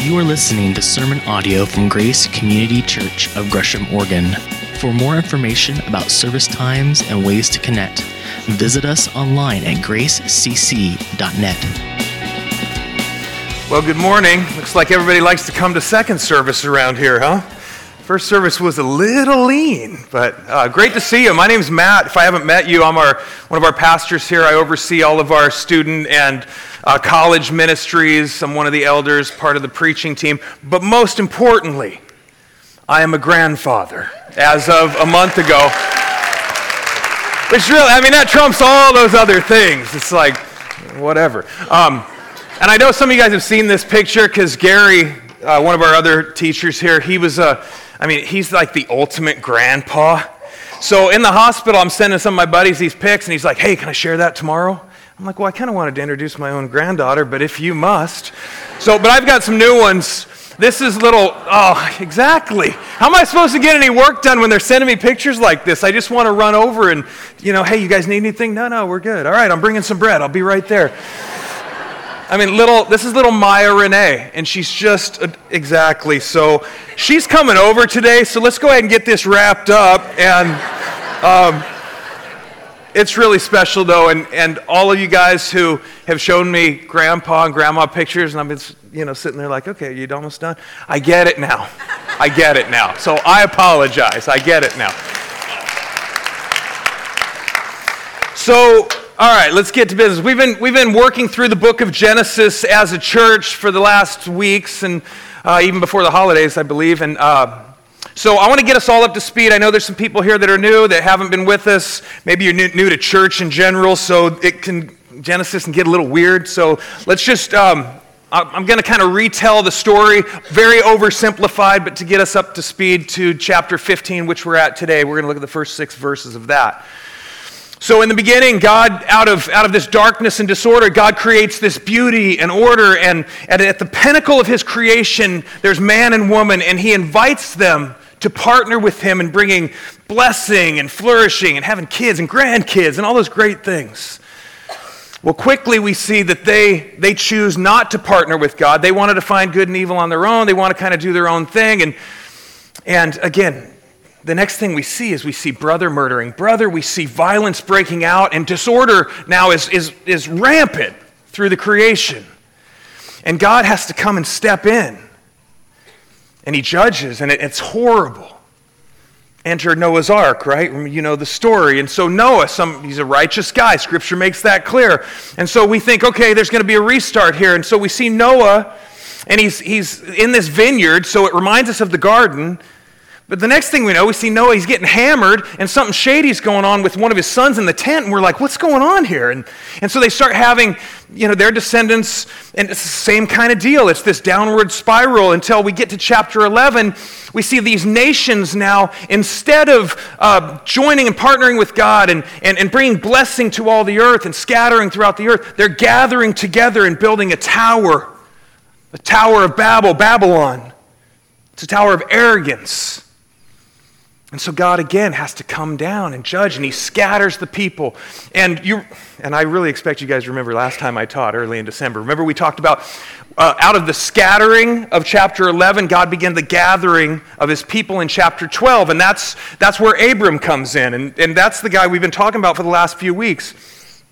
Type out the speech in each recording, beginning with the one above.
You are listening to sermon audio from Grace Community Church of Gresham, Oregon. For more information about service times and ways to connect, visit us online at gracecc.net. Well, good morning. Looks like everybody likes to come to second service around here, huh? First service was a little lean, but uh, great to see you. My name's Matt. If I haven't met you, I'm our, one of our pastors here. I oversee all of our student and uh, college ministries. I'm one of the elders, part of the preaching team. But most importantly, I am a grandfather as of a month ago. Which really, I mean, that trumps all those other things. It's like, whatever. Um, and I know some of you guys have seen this picture because Gary, uh, one of our other teachers here, he was a, I mean, he's like the ultimate grandpa. So in the hospital, I'm sending some of my buddies these pics, and he's like, hey, can I share that tomorrow? I'm like, well, I kind of wanted to introduce my own granddaughter, but if you must. So, but I've got some new ones. This is little, oh, exactly. How am I supposed to get any work done when they're sending me pictures like this? I just want to run over and, you know, hey, you guys need anything? No, no, we're good. All right, I'm bringing some bread. I'll be right there. I mean, little, this is little Maya Renee, and she's just uh, exactly. So she's coming over today, so let's go ahead and get this wrapped up. And um, it's really special, though, and, and all of you guys who have shown me grandpa and grandma pictures, and I've been, you know, sitting there like, okay, you're almost done? I get it now. I get it now. So I apologize. I get it now. So all right, let's get to business. We've been, we've been working through the book of Genesis as a church for the last weeks and uh, even before the holidays, I believe. And uh, so I want to get us all up to speed. I know there's some people here that are new that haven't been with us. Maybe you're new, to church in general, so it can, Genesis can get a little weird. So let's just, um, I'm going to kind of retell the story, very oversimplified, but to get us up to speed to chapter 15, which we're at today. We're going to look at the first six verses of that. So, in the beginning, God, out of, out of this darkness and disorder, God creates this beauty and order. And, and at the pinnacle of his creation, there's man and woman, and he invites them to partner with him in bringing blessing and flourishing and having kids and grandkids and all those great things. Well, quickly we see that they, they choose not to partner with God. They wanted to find good and evil on their own. They want to kind of do their own thing. And, and again, the next thing we see is we see brother murdering brother. We see violence breaking out, and disorder now is, is, is rampant through the creation. And God has to come and step in. And he judges, and it, it's horrible. Enter Noah's ark, right? You know the story. And so Noah, some, he's a righteous guy. Scripture makes that clear. And so we think, okay, there's going to be a restart here. And so we see Noah, and he's, he's in this vineyard, so it reminds us of the garden. But the next thing we know, we see Noah, he's getting hammered, and something shady's going on with one of his sons in the tent, and we're like, what's going on here? And, and so they start having, you know, their descendants, and it's the same kind of deal. It's this downward spiral until we get to chapter 11. We see these nations now, instead of uh, joining and partnering with God and, and, and bringing blessing to all the earth and scattering throughout the earth, they're gathering together and building a tower, a tower of Babel, Babylon. It's a tower of arrogance. And so God again has to come down and judge, and He scatters the people. And you, and I really expect you guys to remember last time I taught early in December. Remember we talked about uh, out of the scattering of chapter 11, God began the gathering of His people in chapter 12, and that's that's where Abram comes in, and and that's the guy we've been talking about for the last few weeks.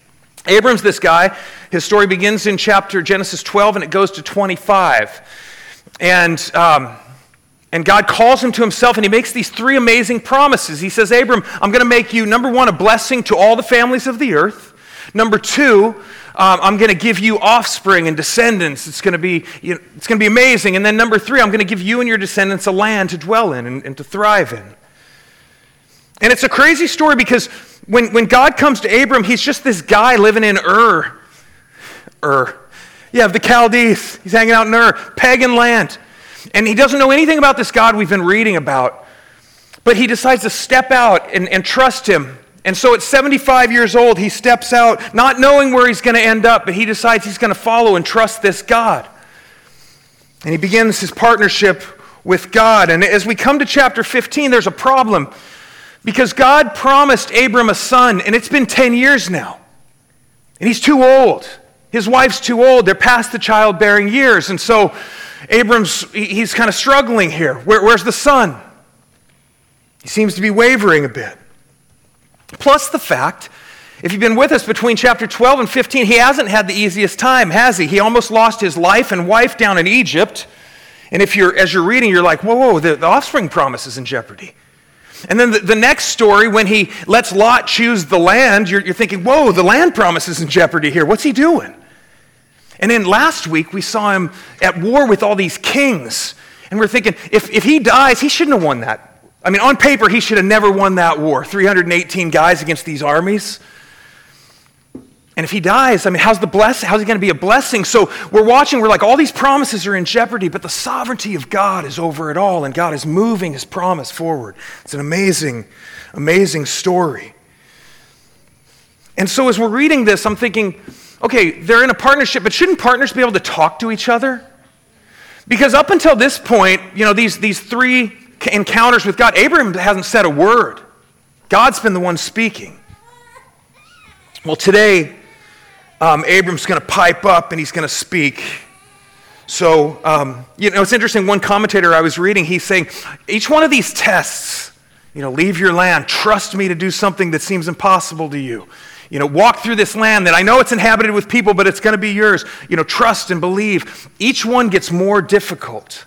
Abram's this guy. His story begins in chapter Genesis 12, and it goes to 25, and. Um, and God calls him to himself and he makes these three amazing promises. He says, Abram, I'm going to make you, number one, a blessing to all the families of the earth. Number two, um, I'm going to give you offspring and descendants. It's going, to be, you know, it's going to be amazing. And then number three, I'm going to give you and your descendants a land to dwell in and, and to thrive in. And it's a crazy story because when, when God comes to Abram, he's just this guy living in Ur. Ur. Yeah, the Chaldees. He's hanging out in Ur, pagan land. And he doesn't know anything about this God we've been reading about. But he decides to step out and, and trust him. And so at 75 years old, he steps out, not knowing where he's going to end up, but he decides he's going to follow and trust this God. And he begins his partnership with God. And as we come to chapter 15, there's a problem because God promised Abram a son, and it's been 10 years now. And he's too old. His wife's too old. They're past the childbearing years. And so Abram's, he's kind of struggling here. Where, where's the son? He seems to be wavering a bit. Plus the fact, if you've been with us between chapter 12 and 15, he hasn't had the easiest time, has he? He almost lost his life and wife down in Egypt. And if you're, as you're reading, you're like, whoa, whoa, the, the offspring promise is in jeopardy. And then the, the, next story, when he lets Lot choose the land, you're, you're thinking, whoa, the land promise is in jeopardy here. What's he doing? And then last week, we saw him at war with all these kings. And we're thinking, if, if he dies, he shouldn't have won that. I mean, on paper, he should have never won that war 318 guys against these armies. And if he dies, I mean, how's the bless? How's he going to be a blessing? So we're watching, we're like, all these promises are in jeopardy, but the sovereignty of God is over it all, and God is moving his promise forward. It's an amazing, amazing story. And so as we're reading this, I'm thinking, okay, they're in a partnership, but shouldn't partners be able to talk to each other? Because up until this point, you know, these, these three encounters with God, Abraham hasn't said a word. God's been the one speaking. Well, today, um, Abram's going to pipe up and he's going to speak. So, um, you know, it's interesting. One commentator I was reading, he's saying each one of these tests, you know, leave your land, trust me to do something that seems impossible to you. You know, walk through this land that I know it's inhabited with people, but it's going to be yours. You know, trust and believe. Each one gets more difficult.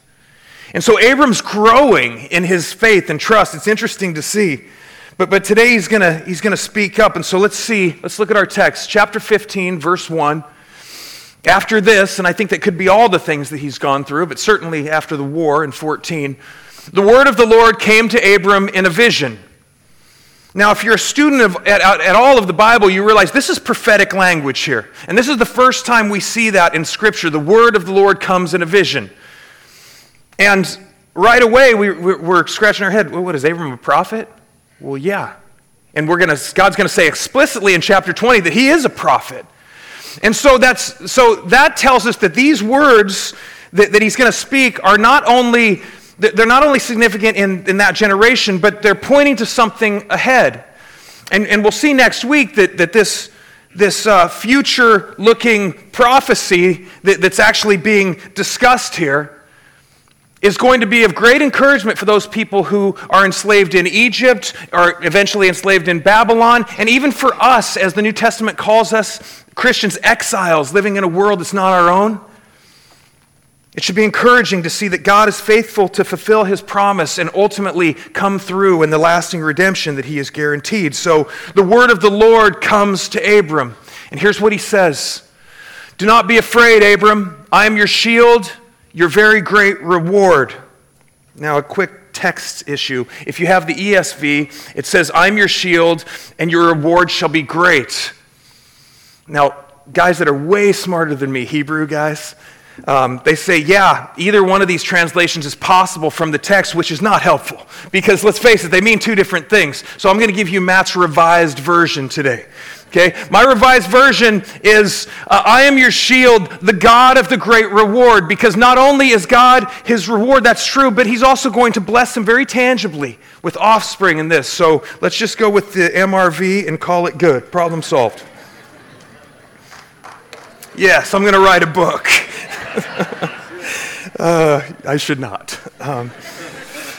And so Abram's growing in his faith and trust. It's interesting to see. But, but today he's going he's gonna speak up. And so let's see, let's look at our text, chapter 15, verse 1. After this, and I think that could be all the things that he's gone through, but certainly after the war in 14, the word of the Lord came to Abram in a vision. Now, if you're a student of, at, at, all of the Bible, you realize this is prophetic language here. And this is the first time we see that in Scripture. The word of the Lord comes in a vision. And right away, we, we're scratching our head. Well, what is Abram a prophet? Well, yeah. And we're gonna, God's going to say explicitly in chapter 20 that he is a prophet. And so, that's, so that tells us that these words that, that he's going to speak are not only, they're not only significant in, in that generation, but they're pointing to something ahead. And, and we'll see next week that, that this, this uh, future looking prophecy that, that's actually being discussed here is going to be of great encouragement for those people who are enslaved in Egypt or eventually enslaved in Babylon, and even for us, as the New Testament calls us, Christians, exiles living in a world that's not our own. It should be encouraging to see that God is faithful to fulfill his promise and ultimately come through in the lasting redemption that he has guaranteed. So the word of the Lord comes to Abram, and here's what he says Do not be afraid, Abram. I am your shield your very great reward. Now, a quick text issue. If you have the ESV, it says, I'm your shield, and your reward shall be great. Now, guys that are way smarter than me, Hebrew guys, um, they say, yeah, either one of these translations is possible from the text, which is not helpful. Because let's face it, they mean two different things. So I'm going to give you Matt's revised version today. Okay? My revised version is uh, I am your shield, the God of the great reward, because not only is God his reward, that's true, but he's also going to bless him very tangibly with offspring in this. So let's just go with the MRV and call it good. Problem solved. Yes, I'm going to write a book. uh, I should not. Um,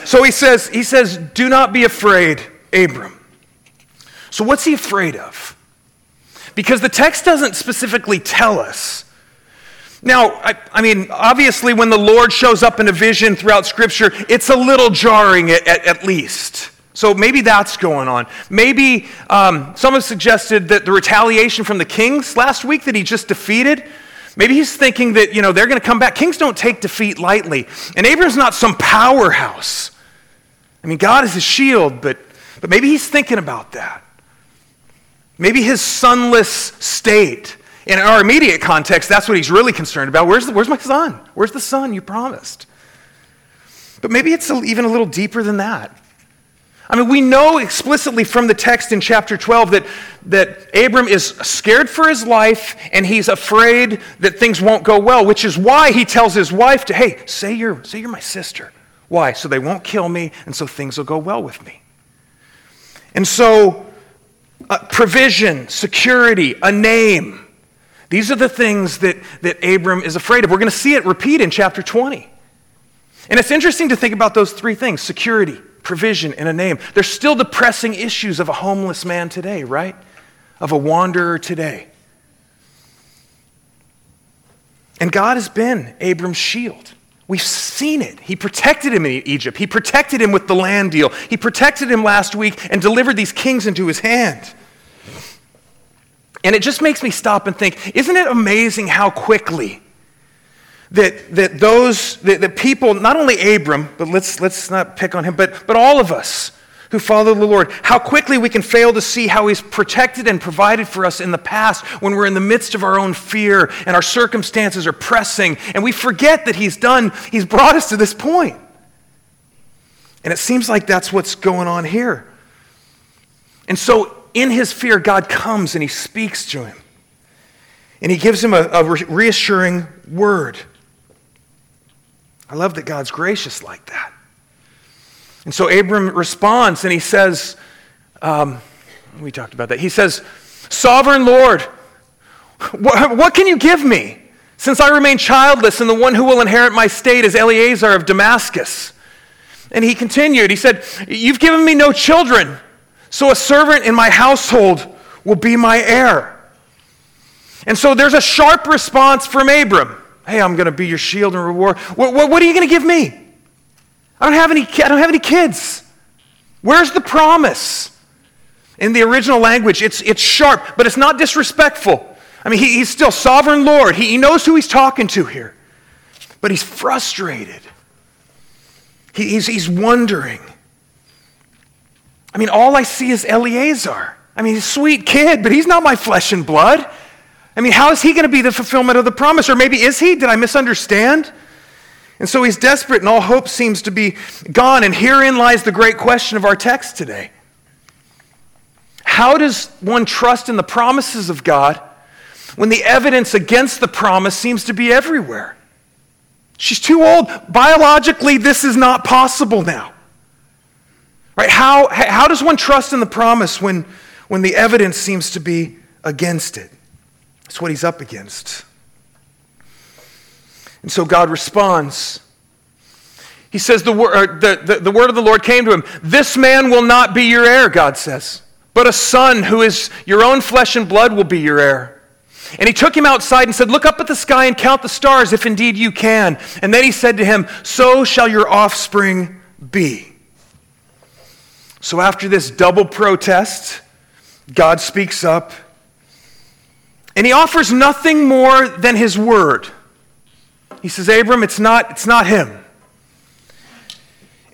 so he says, he says, do not be afraid, Abram. So what's he afraid of? because the text doesn't specifically tell us. Now, I, I, mean, obviously, when the Lord shows up in a vision throughout Scripture, it's a little jarring at, at, at least. So maybe that's going on. Maybe um, some have suggested that the retaliation from the kings last week that he just defeated, maybe he's thinking that, you know, they're going to come back. Kings don't take defeat lightly. And Abram's not some powerhouse. I mean, God is his shield, but, but maybe he's thinking about that. Maybe his sonless state. In our immediate context, that's what he's really concerned about. Where's, the, where's my son? Where's the son you promised? But maybe it's even a little deeper than that. I mean, we know explicitly from the text in chapter 12 that, that Abram is scared for his life and he's afraid that things won't go well, which is why he tells his wife to, hey, say you're, say you're my sister. Why? So they won't kill me and so things will go well with me. And so uh, provision, security, a name. These are the things that, that Abram is afraid of. We're going to see it repeat in chapter 20. And it's interesting to think about those three things security, provision, and a name. They're still the pressing issues of a homeless man today, right? Of a wanderer today. And God has been Abram's shield. We've seen it. He protected him in Egypt. He protected him with the land deal. He protected him last week and delivered these kings into his hand. And it just makes me stop and think isn't it amazing how quickly that, that those, that, that people, not only Abram, but let's, let's not pick on him, but, but all of us who follow the Lord, how quickly we can fail to see how He's protected and provided for us in the past when we're in the midst of our own fear and our circumstances are pressing, and we forget that He's done, He's brought us to this point. And it seems like that's what's going on here. And so in his fear, God comes and he speaks to him. And he gives him a, a reassuring word. I love that God's gracious like that. And so Abram responds and he says, um, we talked about that. He says, Sovereign Lord, what, what can you give me? Since I remain childless, and the one who will inherit my state is Eleazar of Damascus. And he continued, he said, You've given me no children so a servant in my household will be my heir. And so there's a sharp response from Abram. Hey, I'm going to be your shield and reward. What, what, what are you going to give me? I don't have any, I don't have any kids. Where's the promise? In the original language, it's, it's sharp, but it's not disrespectful. I mean, he, he's still sovereign Lord. He, he knows who he's talking to here. But he's frustrated. He, he's, he's wondering. I mean, all I see is Eleazar. I mean, he's a sweet kid, but he's not my flesh and blood. I mean, how is he going to be the fulfillment of the promise? Or maybe is he? Did I misunderstand? And so he's desperate, and all hope seems to be gone. And herein lies the great question of our text today How does one trust in the promises of God when the evidence against the promise seems to be everywhere? She's too old. Biologically, this is not possible now. Right? How, how does one trust in the promise when, when the evidence seems to be against it? That's what he's up against. And so God responds. He says, the, word, the, the, the word of the Lord came to him. This man will not be your heir, God says, but a son who is your own flesh and blood will be your heir. And he took him outside and said, Look up at the sky and count the stars, if indeed you can. And then he said to him, So shall your offspring be. So after this double protest, God speaks up and he offers nothing more than his word. He says, Abram, it's not, it's not him.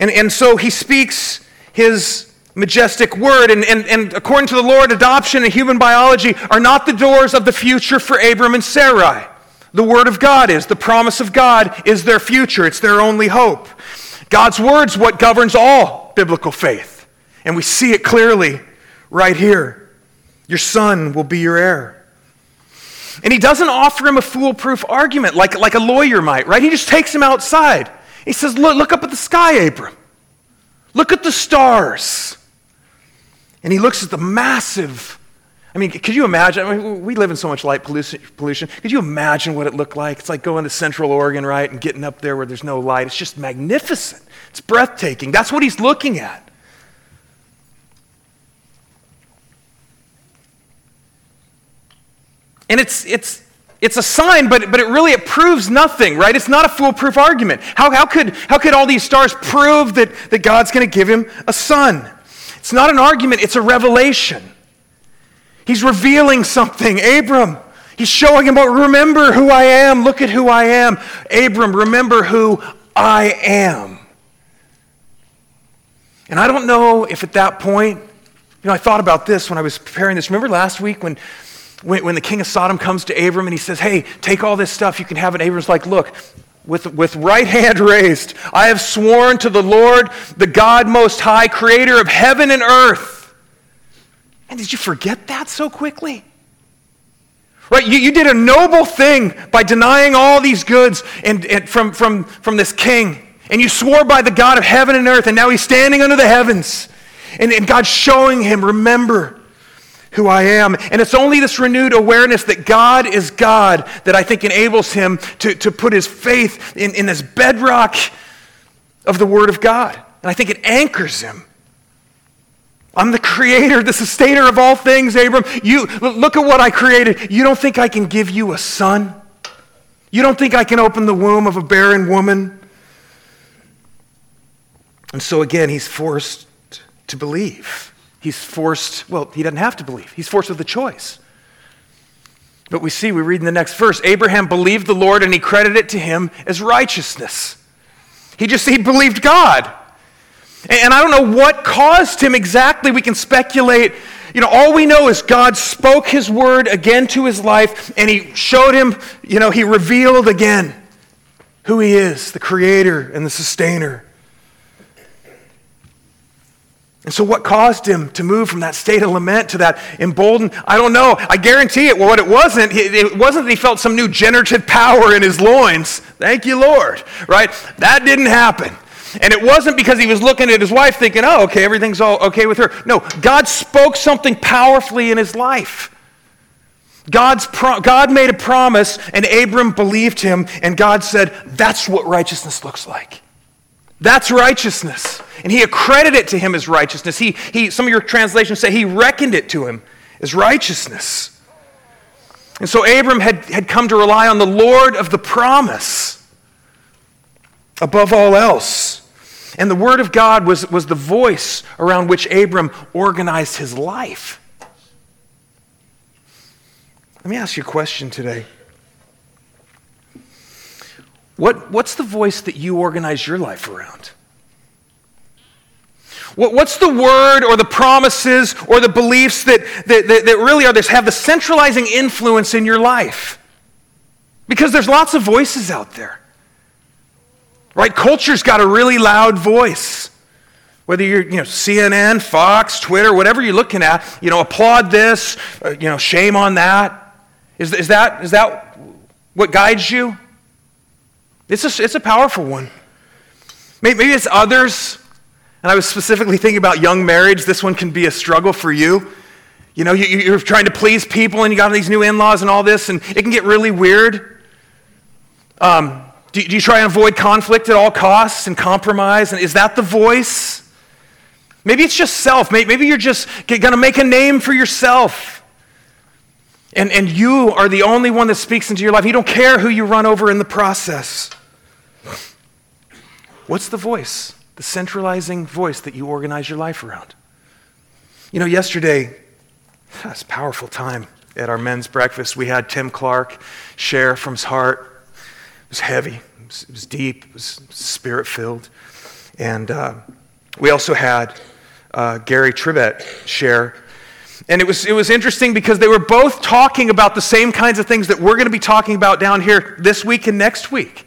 And, and so he speaks his majestic word. And, and, and according to the Lord, adoption and human biology are not the doors of the future for Abram and Sarai. The word of God is. The promise of God is their future, it's their only hope. God's word's what governs all biblical faith. And we see it clearly right here. Your son will be your heir. And he doesn't offer him a foolproof argument like, like a lawyer might, right? He just takes him outside. He says, look, look up at the sky, Abram. Look at the stars. And he looks at the massive. I mean, could you imagine? I mean, we live in so much light pollution. Could you imagine what it looked like? It's like going to Central Oregon, right, and getting up there where there's no light. It's just magnificent. It's breathtaking. That's what he's looking at. And it's, it's, it's a sign, but, but it really it proves nothing, right? It's not a foolproof argument. How, how, could, how could all these stars prove that, that God's going to give him a son? It's not an argument, it's a revelation. He's revealing something. Abram, he's showing him, oh, remember who I am. Look at who I am. Abram, remember who I am. And I don't know if at that point, you know, I thought about this when I was preparing this. Remember last week when when, when the king of Sodom comes to Abram and he says, Hey, take all this stuff, you can have it. Abram's like, Look, with, with right hand raised, I have sworn to the Lord, the God Most High, creator of heaven and earth. And did you forget that so quickly? Right? You, you did a noble thing by denying all these goods and, and from, from, from this king. And you swore by the God of heaven and earth, and now he's standing under the heavens. And, and God's showing him, remember who I am. And it's only this renewed awareness that God is God that I think enables him to, to put his faith in, in this bedrock of the Word of God. And I think it anchors him. I'm the creator, the sustainer of all things, Abram. You look at what I created. You don't think I can give you a son? You don't think I can open the womb of a barren woman? And so again, he's forced to believe. He's forced, well, he doesn't have to believe. He's forced with a choice. But we see, we read in the next verse Abraham believed the Lord and he credited it to him as righteousness. He just, he believed God. And I don't know what caused him exactly. We can speculate. You know, all we know is God spoke his word again to his life and he showed him, you know, he revealed again who he is, the creator and the sustainer. And so, what caused him to move from that state of lament to that emboldened? I don't know. I guarantee it. Well, what it wasn't, it wasn't that he felt some new generative power in his loins. Thank you, Lord. Right? That didn't happen. And it wasn't because he was looking at his wife thinking, oh, okay, everything's all okay with her. No, God spoke something powerfully in his life. God's pro- God made a promise, and Abram believed him, and God said, that's what righteousness looks like. That's righteousness. And he accredited it to him as righteousness. He, he, some of your translations say he reckoned it to him as righteousness. And so Abram had, had come to rely on the Lord of the promise above all else. And the Word of God was, was the voice around which Abram organized his life. Let me ask you a question today. What, what's the voice that you organize your life around? What, what's the word or the promises or the beliefs that, that, that, that really are this, have the centralizing influence in your life? Because there's lots of voices out there. Right? Culture's got a really loud voice. Whether you're, you know, CNN, Fox, Twitter, whatever you're looking at, you know, applaud this, uh, you know, shame on that. Is, is, that, is that what guides you? It's a, it's a powerful one. Maybe, it's others. And I was specifically thinking about young marriage. This one can be a struggle for you. You know, you, you're trying to please people and you got these new in laws and all this, and it can get really weird. Um, do, do you try and avoid conflict at all costs and compromise? And is that the voice? Maybe it's just self. Maybe you're just going to make a name for yourself. And, and you are the only one that speaks into your life. You don't care who you run over in the process. What's the voice? The centralizing voice that you organize your life around. You know, yesterday, that's a powerful time at our men's breakfast. We had Tim Clark share from his heart. It was heavy, it was, it was deep, it was spirit filled. And uh, we also had uh, Gary Tribet share. And it was, it was interesting because they were both talking about the same kinds of things that we're going to be talking about down here this week and next week.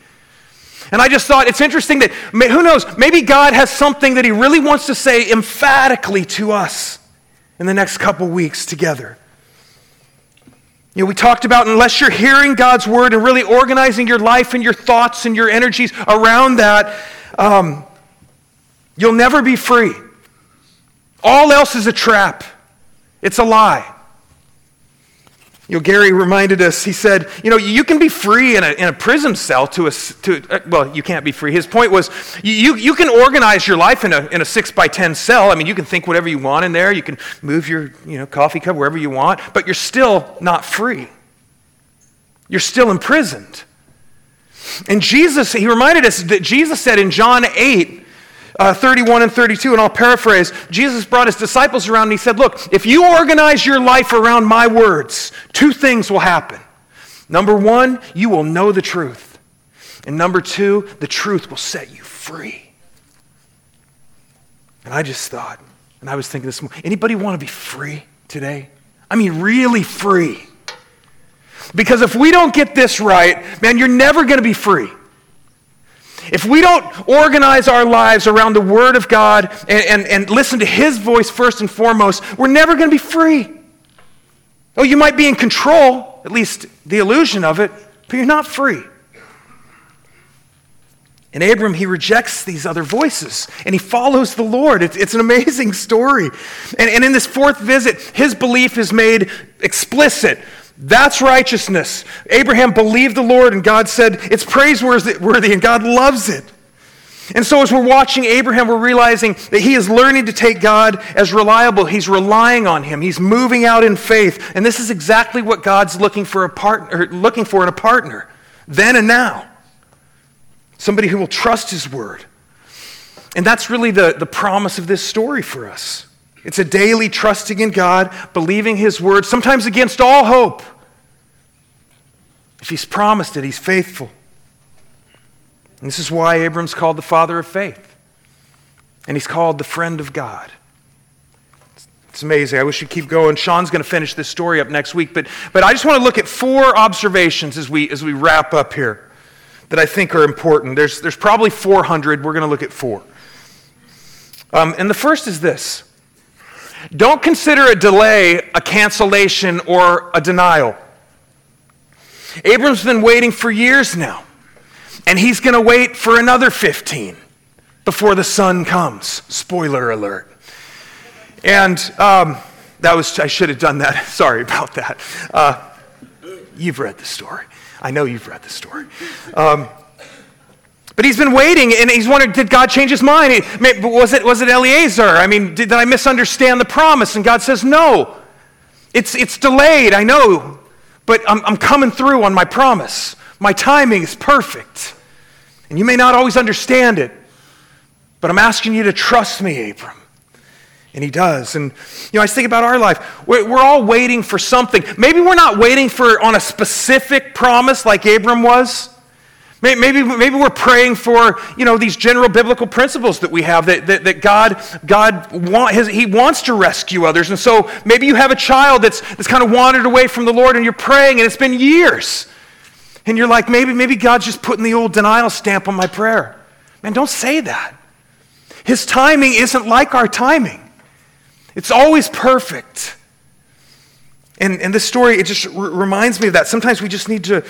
And I just thought it's interesting that, who knows, maybe God has something that He really wants to say emphatically to us in the next couple weeks together. You know, we talked about unless you're hearing God's word and really organizing your life and your thoughts and your energies around that, um, you'll never be free. All else is a trap, it's a lie. You know, Gary reminded us, he said, you know, you can be free in a, in a prison cell to a, to, uh, well, you can't be free. His point was, you, you can organize your life in a, in a six by 10 cell. I mean, you can think whatever you want in there. You can move your, you know, coffee cup wherever you want, but you're still not free. You're still imprisoned. And Jesus, he reminded us that Jesus said in John 8, uh, 31 and 32, and I'll paraphrase. Jesus brought his disciples around and he said, Look, if you organize your life around my words, two things will happen. Number one, you will know the truth. And number two, the truth will set you free. And I just thought, and I was thinking this morning, anybody want to be free today? I mean, really free. Because if we don't get this right, man, you're never going to be free. If we don't organize our lives around the Word of God and, and, and listen to His voice first and foremost, we're never going to be free. Oh, you might be in control, at least the illusion of it, but you're not free. And Abram, he rejects these other voices and he follows the Lord. It's, it's an amazing story. And, and in this fourth visit, his belief is made explicit. That's righteousness. Abraham believed the Lord, and God said it's praiseworthy, and God loves it. And so, as we're watching Abraham, we're realizing that he is learning to take God as reliable. He's relying on him. He's moving out in faith. And this is exactly what God's looking for, a partner, looking for in a partner, then and now somebody who will trust his word. And that's really the, the promise of this story for us. It's a daily trusting in God, believing his word, sometimes against all hope. If he's promised it, he's faithful. And this is why Abram's called the father of faith. And he's called the friend of God. It's amazing. I wish we'd keep going. Sean's going to finish this story up next week, but, but I just want to look at four observations as we, as we wrap up here that I think are important. There's, there's probably 400. We're going to look at four. Um, and the first is this don't consider a delay a cancellation or a denial. Abram's been waiting for years now, and he's going to wait for another 15 before the son comes. Spoiler alert. And um, that was, I should have done that. Sorry about that. Uh, you've read the story. I know you've read the story. Um, but he's been waiting and he's wondering, did God change his mind? Was it, was it Eliezer? I mean, did, did I misunderstand the promise? And God says, no. It's, it's delayed, I know, but I'm, I'm coming through on my promise. My timing is perfect. And you may not always understand it, but I'm asking you to trust me, Abram. And he does. And, you know, I think about our life. We're, we're, all waiting for something. Maybe we're not waiting for on a specific promise like Abram was. Maybe, maybe we're praying for, you know, these general biblical principles that we have, that, that, that God, God want, he wants to rescue others. And so maybe you have a child that's, that's kind of wandered away from the Lord and you're praying and it's been years. And you're like, maybe, maybe God's just putting the old denial stamp on my prayer. Man, don't say that. His timing isn't like our timing. It's always perfect. And, and this story, it just r- reminds me of that. Sometimes we just need to,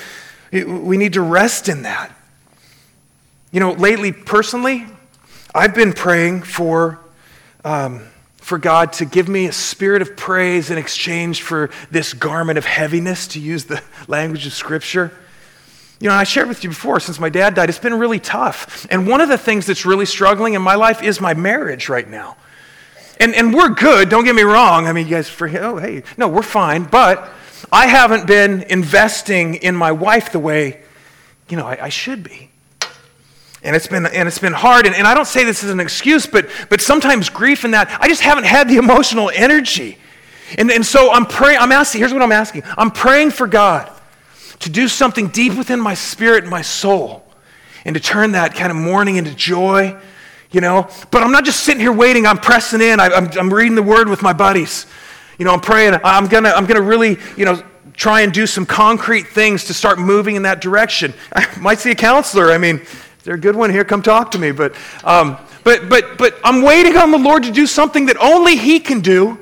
we need to rest in that. You know, lately, personally, I've been praying for, um, for God to give me a spirit of praise in exchange for this garment of heaviness, to use the language of Scripture. You know, I shared with you before, since my dad died, it's been really tough. And one of the things that's really struggling in my life is my marriage right now. And, and we're good, don't get me wrong. I mean, you guys, for, oh, hey, no, we're fine. But I haven't been investing in my wife the way, you know, I, I should be. And it's been, and it's been hard. And, and I don't say this as an excuse, but, but sometimes grief in that, I just haven't had the emotional energy. And, and so I'm praying, I'm asking, here's what I'm asking I'm praying for God to do something deep within my spirit and my soul and to turn that kind of mourning into joy, you know. But I'm not just sitting here waiting, I'm pressing in, I, I'm reading the word with my buddies. You know, I'm praying, I'm going to I'm going to really, you know, try and do some concrete things to start moving in that direction. I might see a counselor. I mean, they're a good one here, come talk to me. But, um, but, but, but I'm waiting on the Lord to do something that only He can do.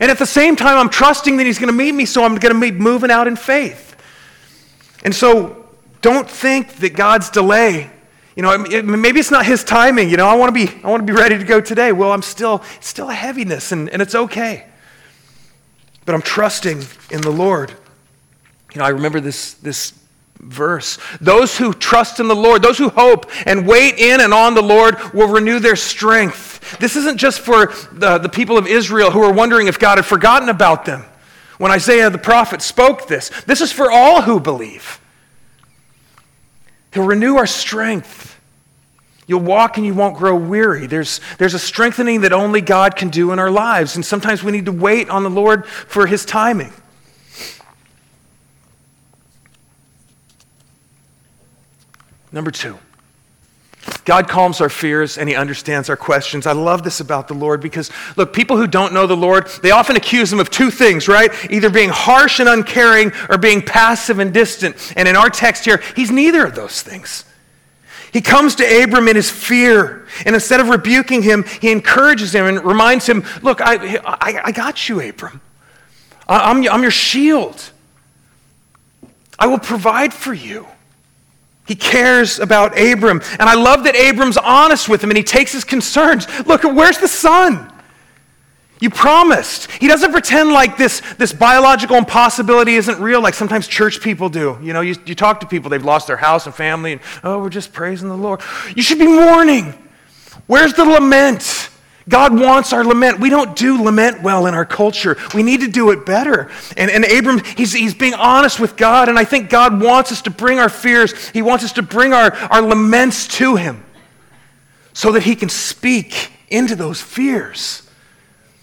And at the same time, I'm trusting that He's going to meet me, so I'm going to be moving out in faith. And so don't think that God's delay you know, maybe it's not his timing. You know, I want to be, I want to be ready to go today. Well, I'm still, it's still a heaviness, and, and it's okay but I'm trusting in the Lord. You know, I remember this, this verse. Those who trust in the Lord, those who hope and wait in and on the Lord will renew their strength. This isn't just for the, the people of Israel who are wondering if God had forgotten about them when Isaiah the prophet spoke this. This is for all who believe. He'll renew our strength. You'll walk and you won't grow weary. There's, there's a strengthening that only God can do in our lives. And sometimes we need to wait on the Lord for his timing. Number two, God calms our fears and he understands our questions. I love this about the Lord because, look, people who don't know the Lord, they often accuse him of two things, right? Either being harsh and uncaring or being passive and distant. And in our text here, he's neither of those things. He comes to Abram in his fear, and instead of rebuking him, he encourages him and reminds him, Look, I, I, I got you, Abram. I'm, I'm your shield. I will provide for you. He cares about Abram. And I love that Abram's honest with him and he takes his concerns. Look, where's the son? You promised. He doesn't pretend like this, this biological impossibility isn't real like sometimes church people do. You know, you, you talk to people, they've lost their house and family, and oh, we're just praising the Lord. You should be mourning. Where's the lament? God wants our lament. We don't do lament well in our culture. We need to do it better. And, and Abram, he's, he's being honest with God, and I think God wants us to bring our fears, He wants us to bring our, our laments to Him so that He can speak into those fears.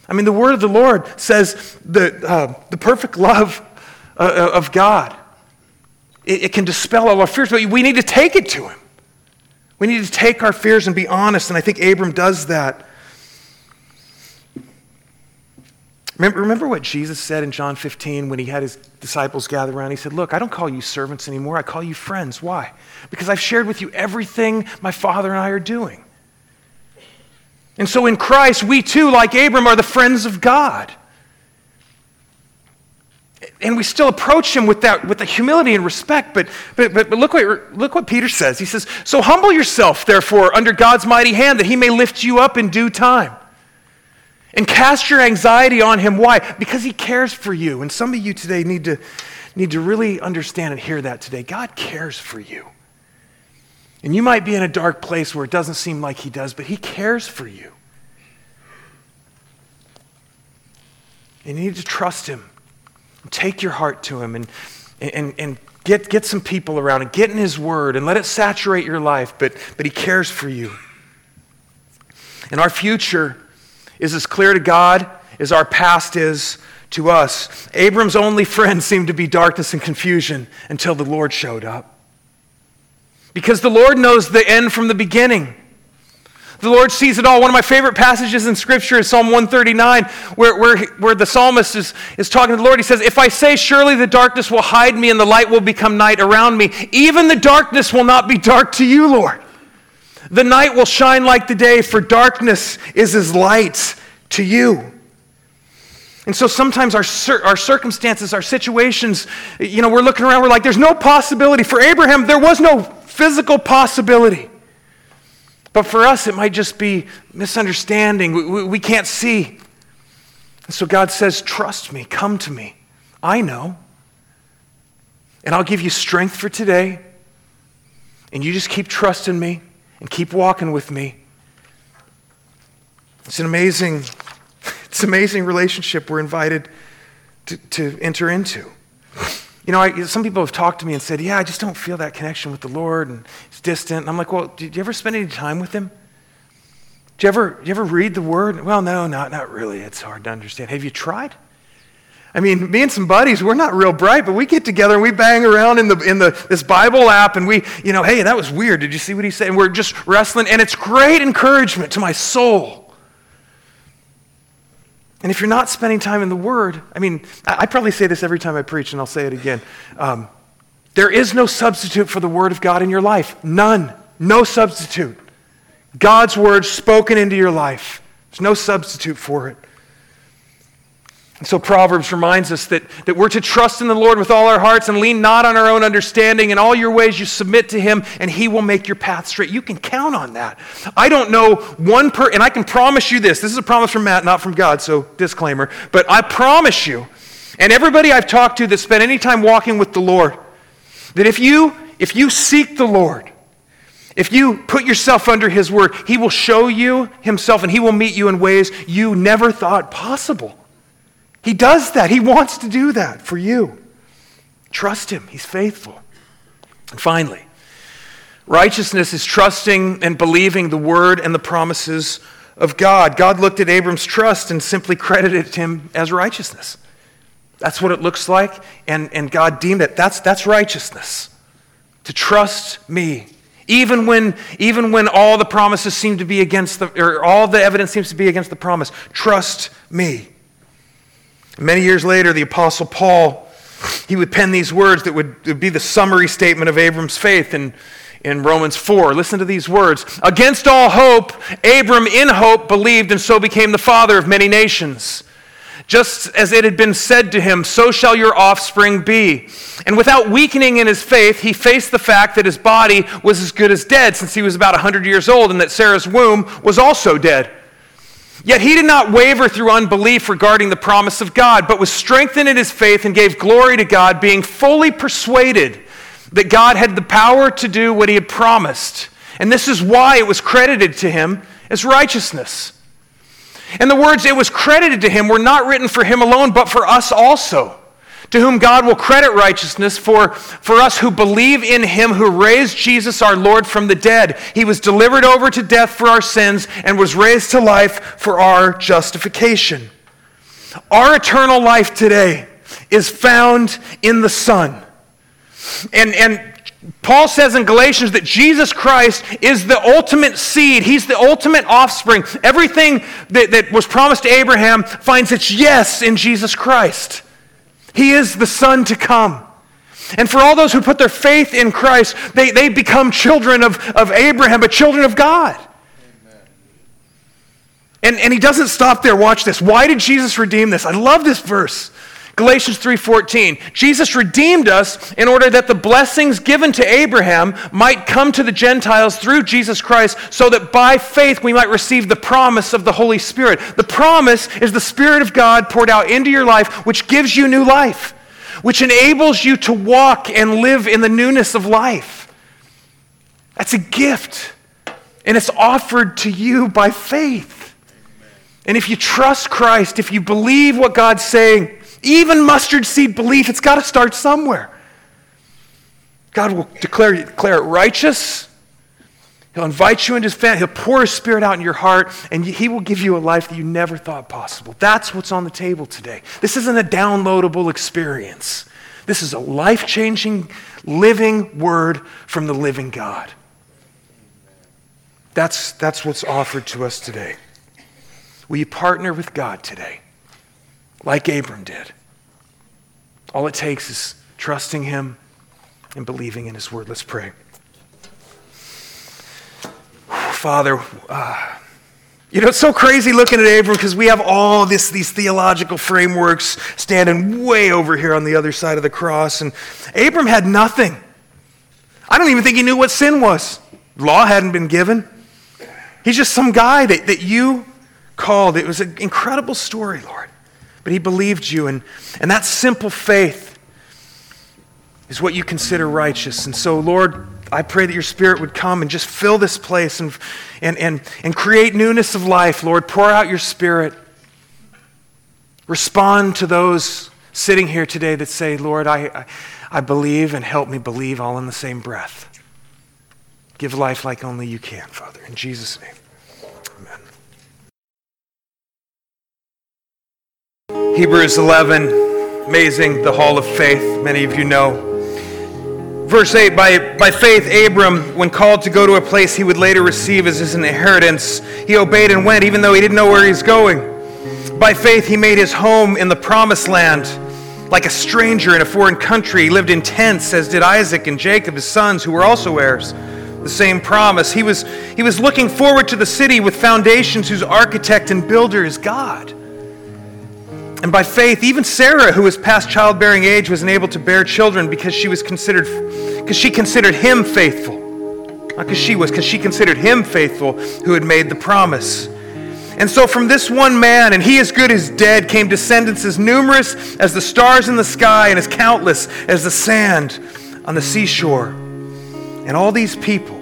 I mean, the word of the Lord says the, uh, the perfect love uh, uh of God, it, it can dispel all our fears, but we need to take it to Him. We need to take our fears and be honest, and I think Abram does that. Remember, remember what Jesus said in John 15 when he had his disciples gather around? He said, Look, I don't call you servants anymore. I call you friends. Why? Because I've shared with you everything my Father and I are doing. And so in Christ, we too, like Abram, are the friends of God. And we still approach him with that with the humility and respect. But, but, but, look, what, look what Peter says. He says, So humble yourself, therefore, under God's mighty hand, that he may lift you up in due time. And cast your anxiety on him. Why? Because he cares for you. And some of you today need to, need to really understand and hear that today. God cares for you. And you might be in a dark place where it doesn't seem like he does, but he cares for you. And you need to trust him. Take your heart to him and, and, and get, get some people around and get in his word and let it saturate your life. But, but he cares for you. And our future is as clear to God as our past is to us. Abram's only friends seemed to be darkness and confusion until the Lord showed up. Because the Lord knows the end from the beginning. The Lord sees it all. One of my favorite passages in Scripture is Psalm 139, where, where, where the psalmist is, is talking to the Lord. He says, If I say, Surely the darkness will hide me and the light will become night around me, even the darkness will not be dark to you, Lord. The night will shine like the day, for darkness is as light to you. And so sometimes our, our circumstances, our situations, you know, we're looking around, we're like, there's no possibility. For Abraham, there was no physical possibility. But for us, it might just be misunderstanding. We, we, we can't see. And so God says, Trust me, come to me. I know. And I'll give you strength for today. And you just keep trusting me and keep walking with me. It's an amazing, it's an amazing relationship we're invited to, to enter into. You know, I, some people have talked to me and said, Yeah, I just don't feel that connection with the Lord, and it's distant. And I'm like, Well, did you ever spend any time with Him? Did you ever, did you ever read the Word? Well, no, not, not really. It's hard to understand. Have you tried? I mean, me and some buddies, we're not real bright, but we get together and we bang around in, the, in the, this Bible app and we, you know, hey, that was weird. Did you see what he said? And we're just wrestling, and it's great encouragement to my soul. And if you're not spending time in the Word, I mean, I, probably say this every time I preach, and I'll say it again. Um, there is no substitute for the Word of God in your life. None. No substitute. God's Word spoken into your life. There's no substitute for it. So Proverbs reminds us that, that we're to trust in the Lord with all our hearts and lean not on our own understanding. In all your ways you submit to him, and he will make your path straight. You can count on that. I don't know one per and I can promise you this. This is a promise from Matt, not from God, so disclaimer. But I promise you, and everybody I've talked to that spent any time walking with the Lord, that if you if you seek the Lord, if you put yourself under his word, he will show you himself and he will meet you in ways you never thought possible. He does that. He wants to do that for you. Trust Him, He's faithful. And finally, righteousness is trusting and believing the word and the promises of God. God looked at Abram's trust and simply credited him as righteousness. That's what it looks like, and, and God deemed it. That's, that's righteousness. To trust me. Even when, even when all the promises seem to be against the, or all the evidence seems to be against the promise, trust me. Many years later, the Apostle Paul, he would pen these words that would, would be the summary statement of Abram's faith in, in Romans 4. Listen to these words. Against all hope, Abram in hope believed and so became the father of many nations. Just as it had been said to him, so shall your offspring be. And without weakening in his faith, he faced the fact that his body was as good as dead since he was about 100 years old and that Sarah's womb was also dead. Yet he did not waver through unbelief regarding the promise of God, but was strengthened in his faith and gave glory to God, being fully persuaded that God had the power to do what he had promised. And this is why it was credited to him as righteousness. And the words it was credited to him were not written for him alone, but for us also, to whom God will credit righteousness for, for us who believe in him who raised Jesus our Lord from the dead. He was delivered over to death for our sins and was raised to life for our justification. Our eternal life today is found in the Son. And, and Paul says in Galatians that Jesus Christ is the ultimate seed. He's the ultimate offspring. Everything that, that was promised to Abraham finds its yes in Jesus Christ. He is the Son to come. And for all those who put their faith in Christ, they, they become children of, of Abraham, but children of God. And, and he doesn't stop there. Watch this. Why did Jesus redeem this? I love this verse. Galatians 3:14. Jesus redeemed us in order that the blessings given to Abraham might come to the Gentiles through Jesus Christ so that by faith we might receive the promise of the Holy Spirit. The promise is the spirit of God poured out into your life which gives you new life, which enables you to walk and live in the newness of life. That's a gift. And it's offered to you by faith. And if you trust Christ, if you believe what God's saying, even mustard seed belief, it's got to start somewhere. God will declare, declare it righteous. He'll invite you into his family. He'll pour his spirit out in your heart, and he will give you a life that you never thought possible. That's what's on the table today. This isn't a downloadable experience. This is a life changing, living word from the living God. That's, that's what's offered to us today. Will you partner with God today? Like Abram did. All it takes is trusting him and believing in his word. Let's pray. Father, uh, you know, it's so crazy looking at Abram because we have all this, these theological frameworks standing way over here on the other side of the cross. And Abram had nothing. I don't even think he knew what sin was. Law hadn't been given. He's just some guy that, that you called. It was an incredible story, Lord. But he believed you, and, and that simple faith is what you consider righteous. And so, Lord, I pray that your Spirit would come and just fill this place and, and, and, and create newness of life. Lord, pour out your Spirit. Respond to those sitting here today that say, Lord, I, I, I believe and help me believe all in the same breath. Give life like only you can, Father. In Jesus' name. Hebrews 11, amazing, the hall of faith, many of you know. Verse 8 by, by faith, Abram, when called to go to a place he would later receive as his inheritance, he obeyed and went, even though he didn't know where he was going. By faith, he made his home in the promised land. Like a stranger in a foreign country, he lived in tents, as did Isaac and Jacob, his sons, who were also heirs. The same promise. He was, he was looking forward to the city with foundations whose architect and builder is God. And by faith, even Sarah, who was past childbearing age, was enabled to bear children because she was considered because she considered him faithful. Not because she was, because she considered him faithful who had made the promise. And so from this one man, and he as good as dead, came descendants as numerous as the stars in the sky and as countless as the sand on the seashore. And all these people,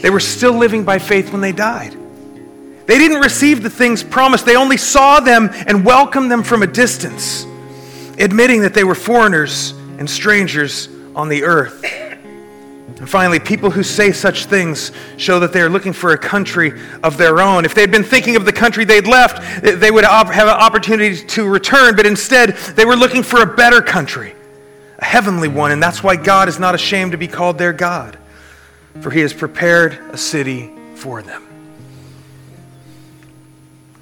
they were still living by faith when they died. They didn't receive the things promised, they only saw them and welcomed them from a distance, admitting that they were foreigners and strangers on the earth. And finally, people who say such things show that they are looking for a country of their own. If they had been thinking of the country they'd left, they would have an opportunity to return, but instead, they were looking for a better country, a heavenly one, and that's why God is not ashamed to be called their God, for he has prepared a city for them.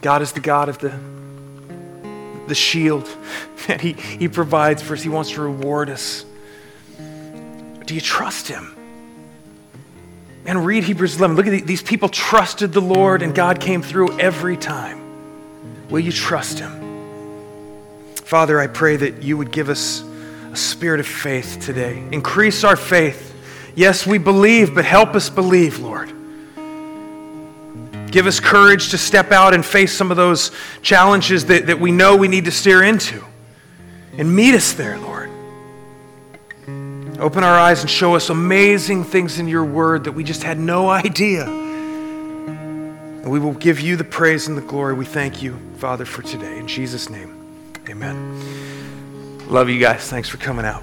God is the God of the, the shield that he, he provides for us. He wants to reward us. Do you trust Him? And read Hebrews 11. Look at these people trusted the Lord and God came through every time. Will you trust Him? Father, I pray that you would give us a spirit of faith today. Increase our faith. Yes, we believe, but help us believe, Lord. Give us courage to step out and face some of those challenges that, that we know we need to steer into. And meet us there, Lord. Open our eyes and show us amazing things in your word that we just had no idea. And we will give you the praise and the glory. We thank you, Father, for today. In Jesus' name, amen. Love you guys. Thanks for coming out.